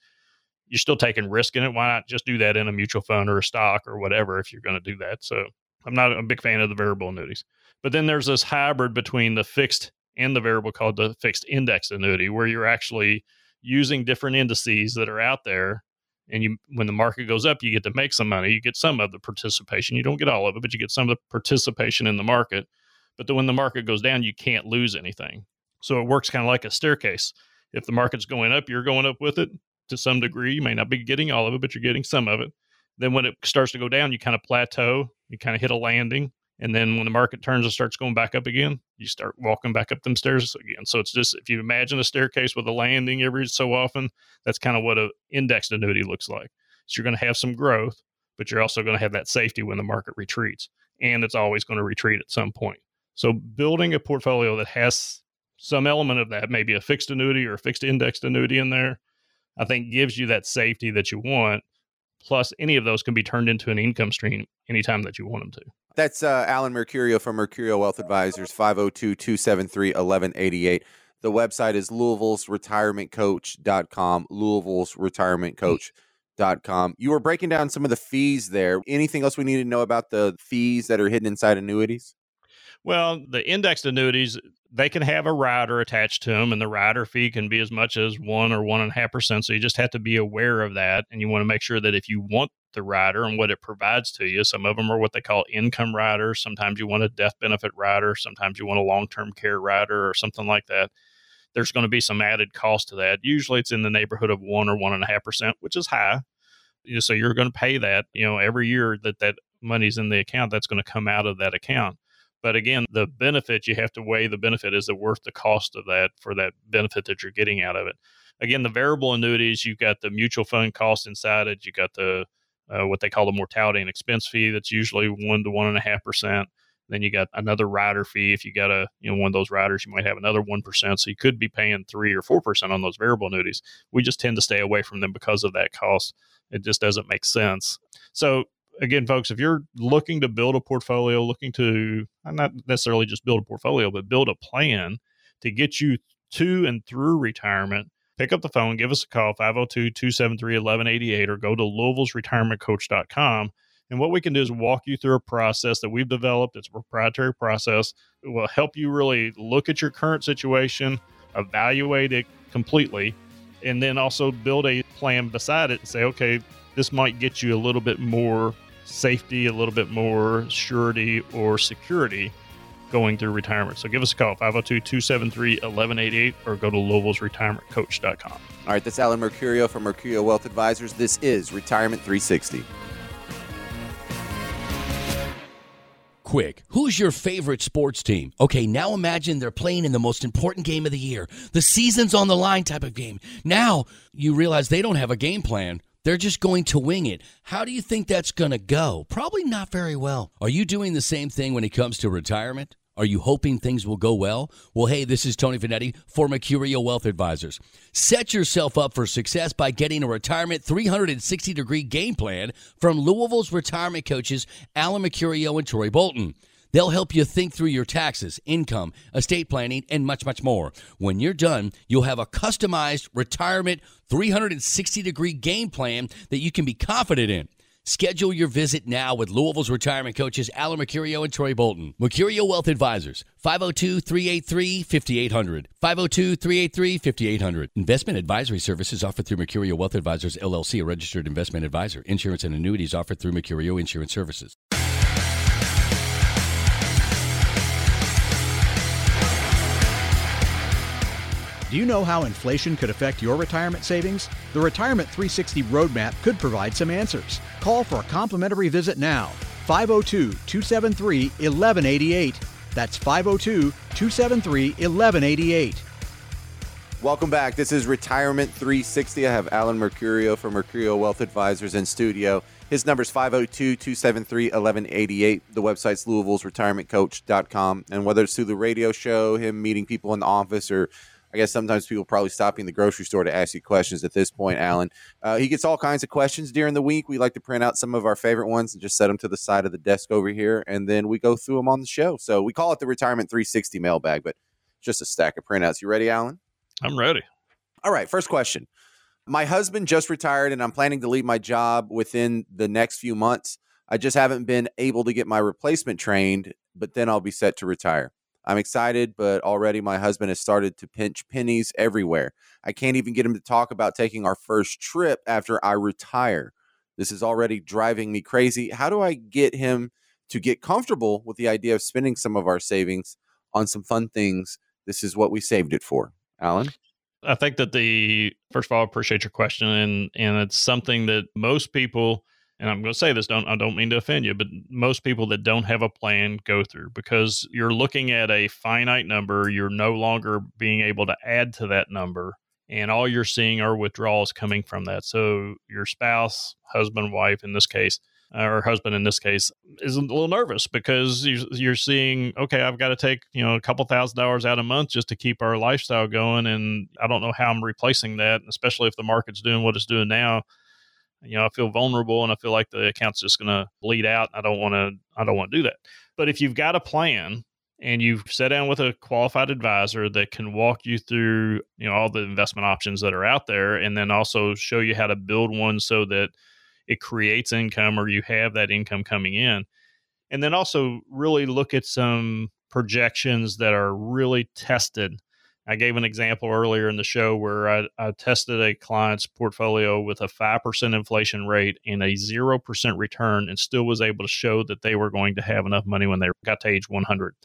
you're still taking risk in it. Why not just do that in a mutual fund or a stock or whatever if you're going to do that? So I'm not a big fan of the variable annuities. But then there's this hybrid between the fixed and the variable called the fixed index annuity, where you're actually using different indices that are out there and you when the market goes up you get to make some money you get some of the participation. You don't get all of it but you get some of the participation in the market. But then when the market goes down you can't lose anything. So it works kind of like a staircase. If the market's going up you're going up with it to some degree. You may not be getting all of it but you're getting some of it. Then when it starts to go down you kind of plateau you kind of hit a landing and then when the market turns and starts going back up again, you start walking back up them stairs again. So it's just if you imagine a staircase with a landing every so often, that's kind of what an indexed annuity looks like. So you're going to have some growth, but you're also going to have that safety when the market retreats. And it's always going to retreat at some point. So building a portfolio that has some element of that, maybe a fixed annuity or a fixed indexed annuity in there, I think gives you that safety that you want. Plus, any of those can be turned into an income stream anytime that you want them to. That's uh, Alan Mercurio from Mercurio Wealth Advisors, 502 273 1188. The website is Louisville's retirementcoach.com. Louisville's retirementcoach.com. You were breaking down some of the fees there. Anything else we need to know about the fees that are hidden inside annuities? Well, the indexed annuities, they can have a rider attached to them, and the rider fee can be as much as one or one and a half percent. So you just have to be aware of that. And you want to make sure that if you want the rider and what it provides to you. Some of them are what they call income riders. Sometimes you want a death benefit rider. Sometimes you want a long term care rider or something like that. There's going to be some added cost to that. Usually it's in the neighborhood of one or one and a half percent, which is high. So you're going to pay that, you know, every year that that money's in the account, that's going to come out of that account. But again, the benefit, you have to weigh the benefit. Is it worth the cost of that for that benefit that you're getting out of it? Again, the variable annuities, you've got the mutual fund cost inside it. You've got the uh, what they call the mortality and expense fee. That's usually one to one and a half percent. Then you got another rider fee. If you got a you know one of those riders, you might have another one percent. So you could be paying three or four percent on those variable annuities. We just tend to stay away from them because of that cost. It just doesn't make sense. So again, folks, if you're looking to build a portfolio, looking to uh, not necessarily just build a portfolio, but build a plan to get you to and through retirement, pick up the phone, give us a call, 502 273 1188, or go to louisville'sretirementcoach.com. And what we can do is walk you through a process that we've developed. It's a proprietary process. It will help you really look at your current situation, evaluate it completely, and then also build a plan beside it and say, okay, this might get you a little bit more safety, a little bit more surety or security going through retirement. So give us a call, 502 273 1188, or go to Louisville'sRetirementCoach.com. All right, that's Alan Mercurio from Mercurio Wealth Advisors. This is Retirement 360. Quick, who's your favorite sports team? Okay, now imagine they're playing in the most important game of the year, the season's on the line type of game. Now you realize they don't have a game plan. They're just going to wing it. How do you think that's going to go? Probably not very well. Are you doing the same thing when it comes to retirement? Are you hoping things will go well? Well, hey, this is Tony Finetti for Mercurio Wealth Advisors. Set yourself up for success by getting a retirement 360 degree game plan from Louisville's retirement coaches, Alan Mercurio and Troy Bolton. They'll help you think through your taxes, income, estate planning, and much, much more. When you're done, you'll have a customized retirement 360 degree game plan that you can be confident in. Schedule your visit now with Louisville's retirement coaches Alan Mercurio and Troy Bolton. Mercurio Wealth Advisors, 502 383 5800. 502 383 5800. Investment advisory services offered through Mercurio Wealth Advisors, LLC, a registered investment advisor. Insurance and annuities offered through Mercurio Insurance Services. Do you know how inflation could affect your retirement savings? The Retirement 360 Roadmap could provide some answers. Call for a complimentary visit now. 502 273 1188. That's 502 273 1188. Welcome back. This is Retirement 360. I have Alan Mercurio from Mercurio Wealth Advisors in studio. His number is 502 273 1188. The website's Louisville's retirementcoach.com. And whether it's through the radio show, him meeting people in the office, or I guess sometimes people probably stopping the grocery store to ask you questions at this point, Alan. Uh, he gets all kinds of questions during the week. We like to print out some of our favorite ones and just set them to the side of the desk over here. And then we go through them on the show. So we call it the Retirement 360 mailbag, but just a stack of printouts. You ready, Alan? I'm ready. All right, first question. My husband just retired and I'm planning to leave my job within the next few months. I just haven't been able to get my replacement trained, but then I'll be set to retire. I'm excited, but already my husband has started to pinch pennies everywhere. I can't even get him to talk about taking our first trip after I retire. This is already driving me crazy. How do I get him to get comfortable with the idea of spending some of our savings on some fun things? This is what we saved it for. Alan? I think that the first of all, I appreciate your question, and and it's something that most people, and I'm going to say this, don't I don't mean to offend you, but most people that don't have a plan go through because you're looking at a finite number. You're no longer being able to add to that number, and all you're seeing are withdrawals coming from that. So your spouse, husband, wife, in this case, uh, or husband in this case is a little nervous because you're seeing okay i've got to take you know a couple thousand dollars out a month just to keep our lifestyle going and i don't know how i'm replacing that especially if the market's doing what it's doing now you know i feel vulnerable and i feel like the account's just going to bleed out i don't want to i don't want to do that but if you've got a plan and you've sat down with a qualified advisor that can walk you through you know all the investment options that are out there and then also show you how to build one so that it creates income or you have that income coming in. And then also really look at some projections that are really tested. I gave an example earlier in the show where I, I tested a client's portfolio with a 5% inflation rate and a 0% return and still was able to show that they were going to have enough money when they got to age 100.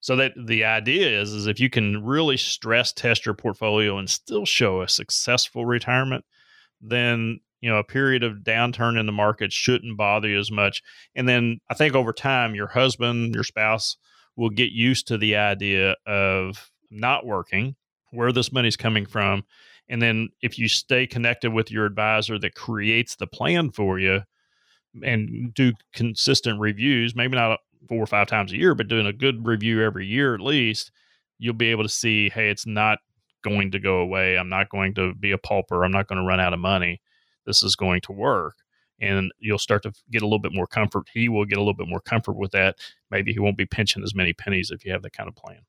So that the idea is is if you can really stress test your portfolio and still show a successful retirement, then you know a period of downturn in the market shouldn't bother you as much and then i think over time your husband your spouse will get used to the idea of not working where this money's coming from and then if you stay connected with your advisor that creates the plan for you and do consistent reviews maybe not four or five times a year but doing a good review every year at least you'll be able to see hey it's not going to go away i'm not going to be a pauper i'm not going to run out of money this is going to work and you'll start to get a little bit more comfort. He will get a little bit more comfort with that. Maybe he won't be pinching as many pennies if you have that kind of plan.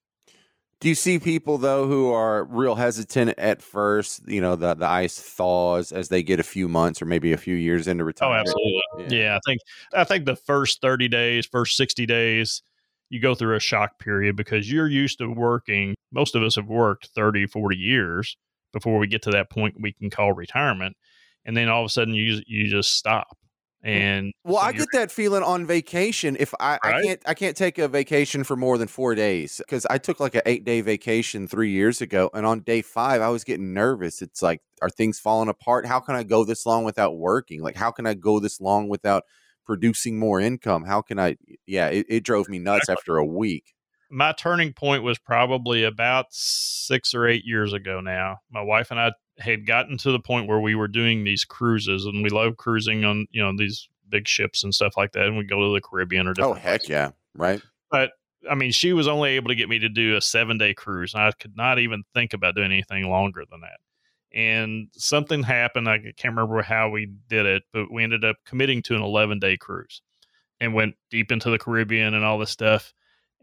Do you see people though who are real hesitant at first? You know, the the ice thaws as they get a few months or maybe a few years into retirement. Oh, retirement. absolutely. Yeah. I think I think the first 30 days, first 60 days, you go through a shock period because you're used to working. Most of us have worked 30, 40 years before we get to that point we can call retirement. And then all of a sudden you you just stop. And Well, so I get that feeling on vacation. If I, I can't, I can't take a vacation for more than four days because I took like an eight day vacation three years ago, and on day five I was getting nervous. It's like, are things falling apart? How can I go this long without working? Like, how can I go this long without producing more income? How can I? Yeah, it, it drove me nuts after a week. my turning point was probably about six or eight years ago now. My wife and I had gotten to the point where we were doing these cruises and we love cruising on, you know, these big ships and stuff like that. And we go to the Caribbean or Oh different heck yeah! Right? but I mean, she was only able to get me to do a seven day cruise. and I could not even think about doing anything longer than that. And something happened. I can't remember how we did it, but we ended up committing to an 11 day cruise and went deep into the Caribbean and all this stuff.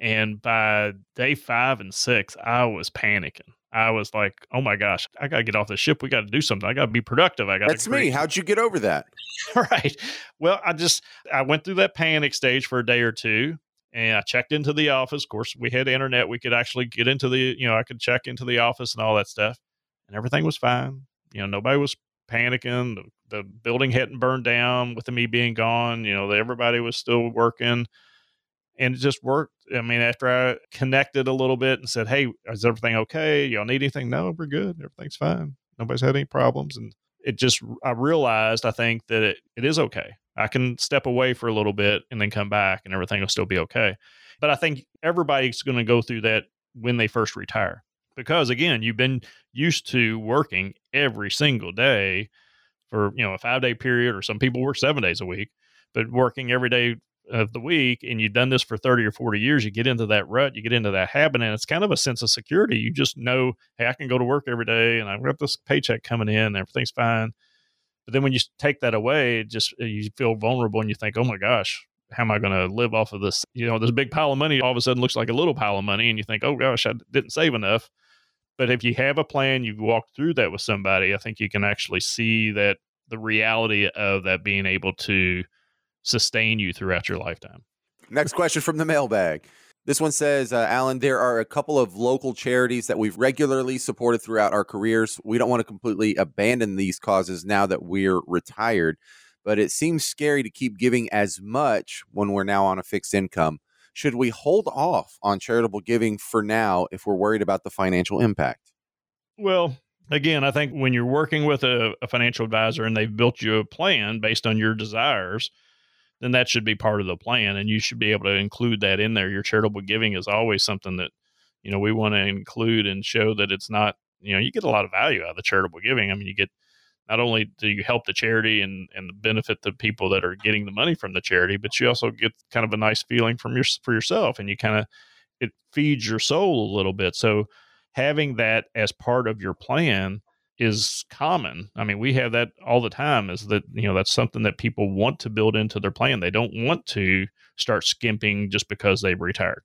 And by day five and six, I was panicking. I was like, oh my gosh, I got to get off the ship. We got to do something. I got to be productive. I got That's me. How'd you get over that? right. Well, I just I went through that panic stage for a day or two and I checked into the office. Of course, we had internet. We could actually get into the, you know, I could check into the office and all that stuff. And everything was fine. You know, nobody was panicking. The, the building hadn't burned down with me being gone. You know, everybody was still working. And it just worked. I mean, after I connected a little bit and said, Hey, is everything okay? Y'all need anything? No, we're good. Everything's fine. Nobody's had any problems. And it just I realized I think that it, it is okay. I can step away for a little bit and then come back and everything will still be okay. But I think everybody's going to go through that when they first retire because again, you've been used to working every single day for you know a five day period, or some people work seven days a week, but working every day of the week and you've done this for 30 or 40 years, you get into that rut, you get into that habit, and it's kind of a sense of security. You just know, hey, I can go to work every day and I've got this paycheck coming in, everything's fine. But then when you take that away, it just uh, you feel vulnerable and you think, oh my gosh, how am I going to live off of this? You know, this big pile of money all of a sudden looks like a little pile of money, and you think, oh gosh, I didn't save enough. But if you have a plan, you've walked through that with somebody, I think you can actually see that the reality of that being able to sustain you throughout your lifetime. Next question from the mailbag. This one says, uh, Alan, there are a couple of local charities that we've regularly supported throughout our careers. We don't want to completely abandon these causes now that we're retired, but it seems scary to keep giving as much when we're now on a fixed income. Should we hold off on charitable giving for now if we're worried about the financial impact? Well, again, I think when you're working with a, a financial advisor and they've built you a plan based on your desires, then that should be part of the plan and you should be able to include that in there. Your charitable giving is always something that you know we want to include and show that it's not you know you get a lot of value out of the charitable giving. I mean you get not only do you help the charity and and benefit the people that are getting the money from the charity but you also get kind of a nice feeling from your for yourself and you kind of it feeds your soul a little bit. So having that as part of your plan is common. I mean, we have that all the time is that, you know, that's something that people want to build into their plan. They don't want to start skimping just because they've retired.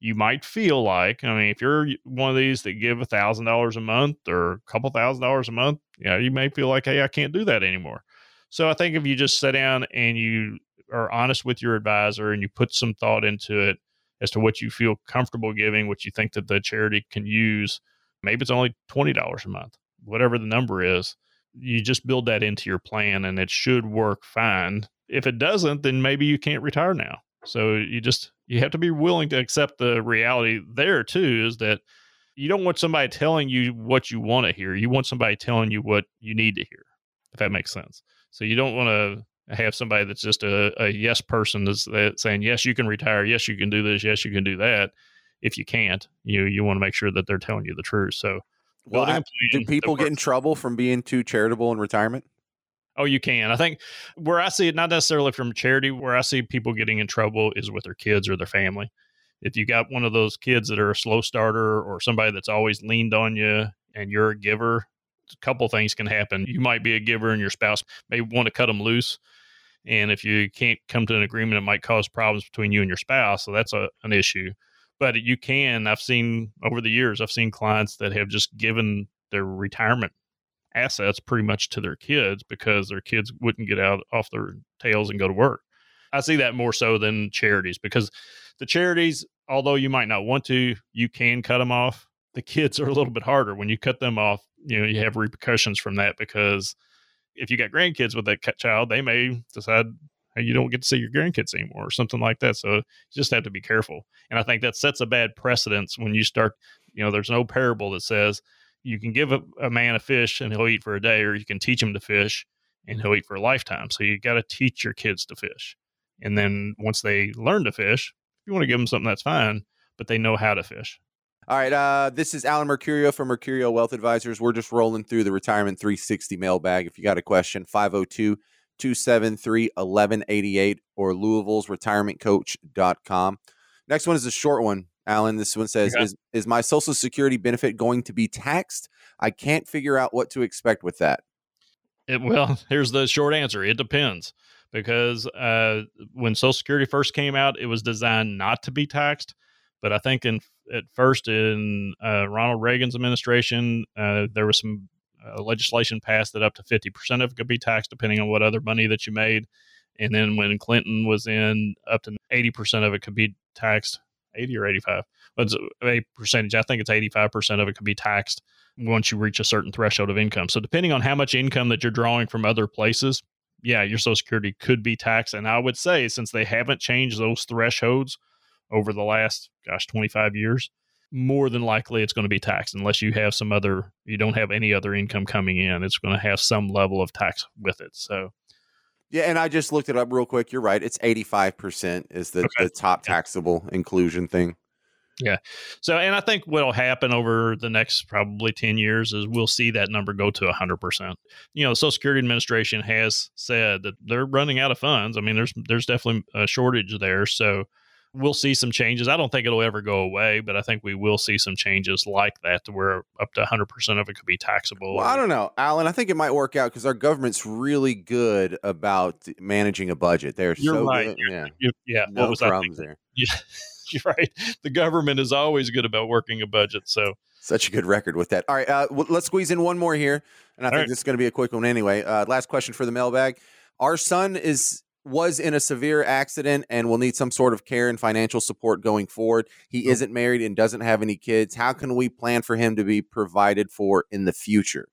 You might feel like, I mean, if you're one of these that give a thousand dollars a month or a couple thousand dollars a month, you you may feel like, hey, I can't do that anymore. So I think if you just sit down and you are honest with your advisor and you put some thought into it as to what you feel comfortable giving, what you think that the charity can use, maybe it's only $20 a month whatever the number is, you just build that into your plan and it should work fine. If it doesn't, then maybe you can't retire now. So you just you have to be willing to accept the reality there too is that you don't want somebody telling you what you want to hear. You want somebody telling you what you need to hear. If that makes sense. So you don't want to have somebody that's just a, a yes person that's, that's saying yes you can retire, yes you can do this, yes you can do that. If you can't, you you want to make sure that they're telling you the truth. So well, I, do people get in trouble from being too charitable in retirement? Oh, you can. I think where I see it, not necessarily from charity, where I see people getting in trouble is with their kids or their family. If you got one of those kids that are a slow starter or somebody that's always leaned on you and you're a giver, a couple things can happen. You might be a giver and your spouse may want to cut them loose. And if you can't come to an agreement, it might cause problems between you and your spouse. So that's a, an issue but you can i've seen over the years i've seen clients that have just given their retirement assets pretty much to their kids because their kids wouldn't get out off their tails and go to work. I see that more so than charities because the charities although you might not want to you can cut them off. The kids are a little bit harder. When you cut them off you know you have repercussions from that because if you got grandkids with that child they may decide you don't get to see your grandkids anymore or something like that. So you just have to be careful. And I think that sets a bad precedence when you start, you know, there's no parable that says you can give a, a man a fish and he'll eat for a day, or you can teach him to fish and he'll eat for a lifetime. So you got to teach your kids to fish. And then once they learn to fish, if you want to give them something, that's fine, but they know how to fish. All right. Uh, this is Alan Mercurio from Mercurio Wealth Advisors. We're just rolling through the Retirement 360 mailbag. If you got a question, 502 273 1188 or Louisville's retirement retirementcoach.com. Next one is a short one, Alan. This one says, okay. is, is my Social Security benefit going to be taxed? I can't figure out what to expect with that. It, well, here's the short answer it depends because uh, when Social Security first came out, it was designed not to be taxed. But I think in at first in uh, Ronald Reagan's administration, uh, there was some uh, legislation passed that up to 50% of it could be taxed depending on what other money that you made. And then when Clinton was in, up to 80% of it could be taxed, 80 or 85. What's a percentage? I think it's 85% of it could be taxed once you reach a certain threshold of income. So depending on how much income that you're drawing from other places, yeah, your Social Security could be taxed. And I would say since they haven't changed those thresholds over the last, gosh, 25 years, more than likely it's going to be taxed unless you have some other you don't have any other income coming in it's going to have some level of tax with it so yeah and i just looked it up real quick you're right it's 85% is the, okay. the top taxable inclusion thing Yeah. So, and I think what'll happen over the next probably 10 years is we'll see that number go to 100%. You know, the Social Security Administration has said that they're running out of funds. I mean, there's there's definitely a shortage there. So, we'll see some changes. I don't think it'll ever go away, but I think we will see some changes like that to where up to 100% of it could be taxable. Well, I don't know, Alan. I think it might work out because our government's really good about managing a budget. They're You're so right. good. You're- yeah, you- yeah. no what was problems there. Yeah. You're right. The government is always good about working a budget. So, Such a good record with that. All right, uh, w- let's squeeze in one more here, and I All think right. this is going to be a quick one anyway. Uh, last question for the mailbag: Our son is was in a severe accident and will need some sort of care and financial support going forward. He isn't married and doesn't have any kids. How can we plan for him to be provided for in the future?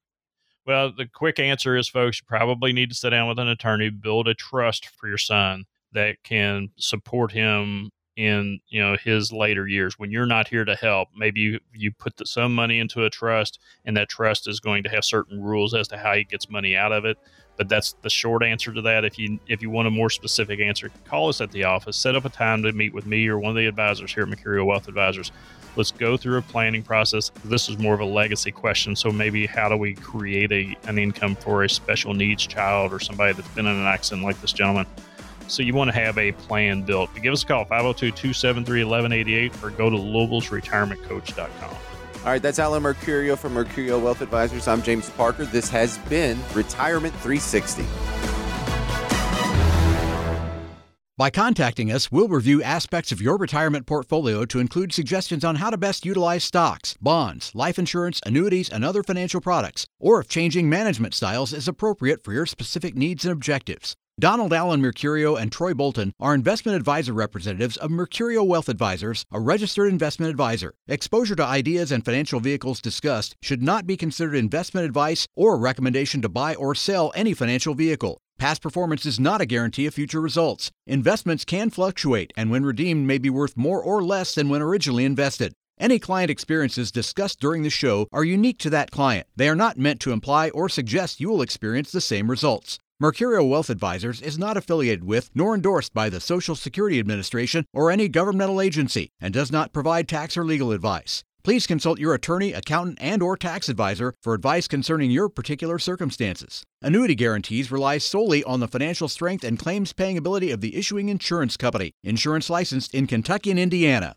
Well, the quick answer is, folks, you probably need to sit down with an attorney, build a trust for your son that can support him in you know his later years when you're not here to help. Maybe you you put the, some money into a trust, and that trust is going to have certain rules as to how he gets money out of it. But that's the short answer to that. If you if you want a more specific answer, call us at the office. Set up a time to meet with me or one of the advisors here at Mercurio Wealth Advisors. Let's go through a planning process. This is more of a legacy question. So maybe how do we create a, an income for a special needs child or somebody that's been in an accident like this gentleman? So you want to have a plan built. Give us a call, 502-273-1188 or go to louisville'sretirementcoach.com. All right, that's Alan Mercurio from Mercurio Wealth Advisors. I'm James Parker. This has been Retirement 360. By contacting us, we'll review aspects of your retirement portfolio to include suggestions on how to best utilize stocks, bonds, life insurance, annuities, and other financial products, or if changing management styles is appropriate for your specific needs and objectives. Donald Alan Mercurio and Troy Bolton are investment advisor representatives of Mercurio Wealth Advisors, a registered investment advisor. Exposure to ideas and financial vehicles discussed should not be considered investment advice or a recommendation to buy or sell any financial vehicle. Past performance is not a guarantee of future results. Investments can fluctuate and when redeemed may be worth more or less than when originally invested. Any client experiences discussed during the show are unique to that client. They are not meant to imply or suggest you will experience the same results. Mercurio Wealth Advisors is not affiliated with nor endorsed by the Social Security Administration or any governmental agency and does not provide tax or legal advice. Please consult your attorney, accountant, and or tax advisor for advice concerning your particular circumstances. Annuity guarantees rely solely on the financial strength and claims paying ability of the issuing insurance company. Insurance licensed in Kentucky and Indiana.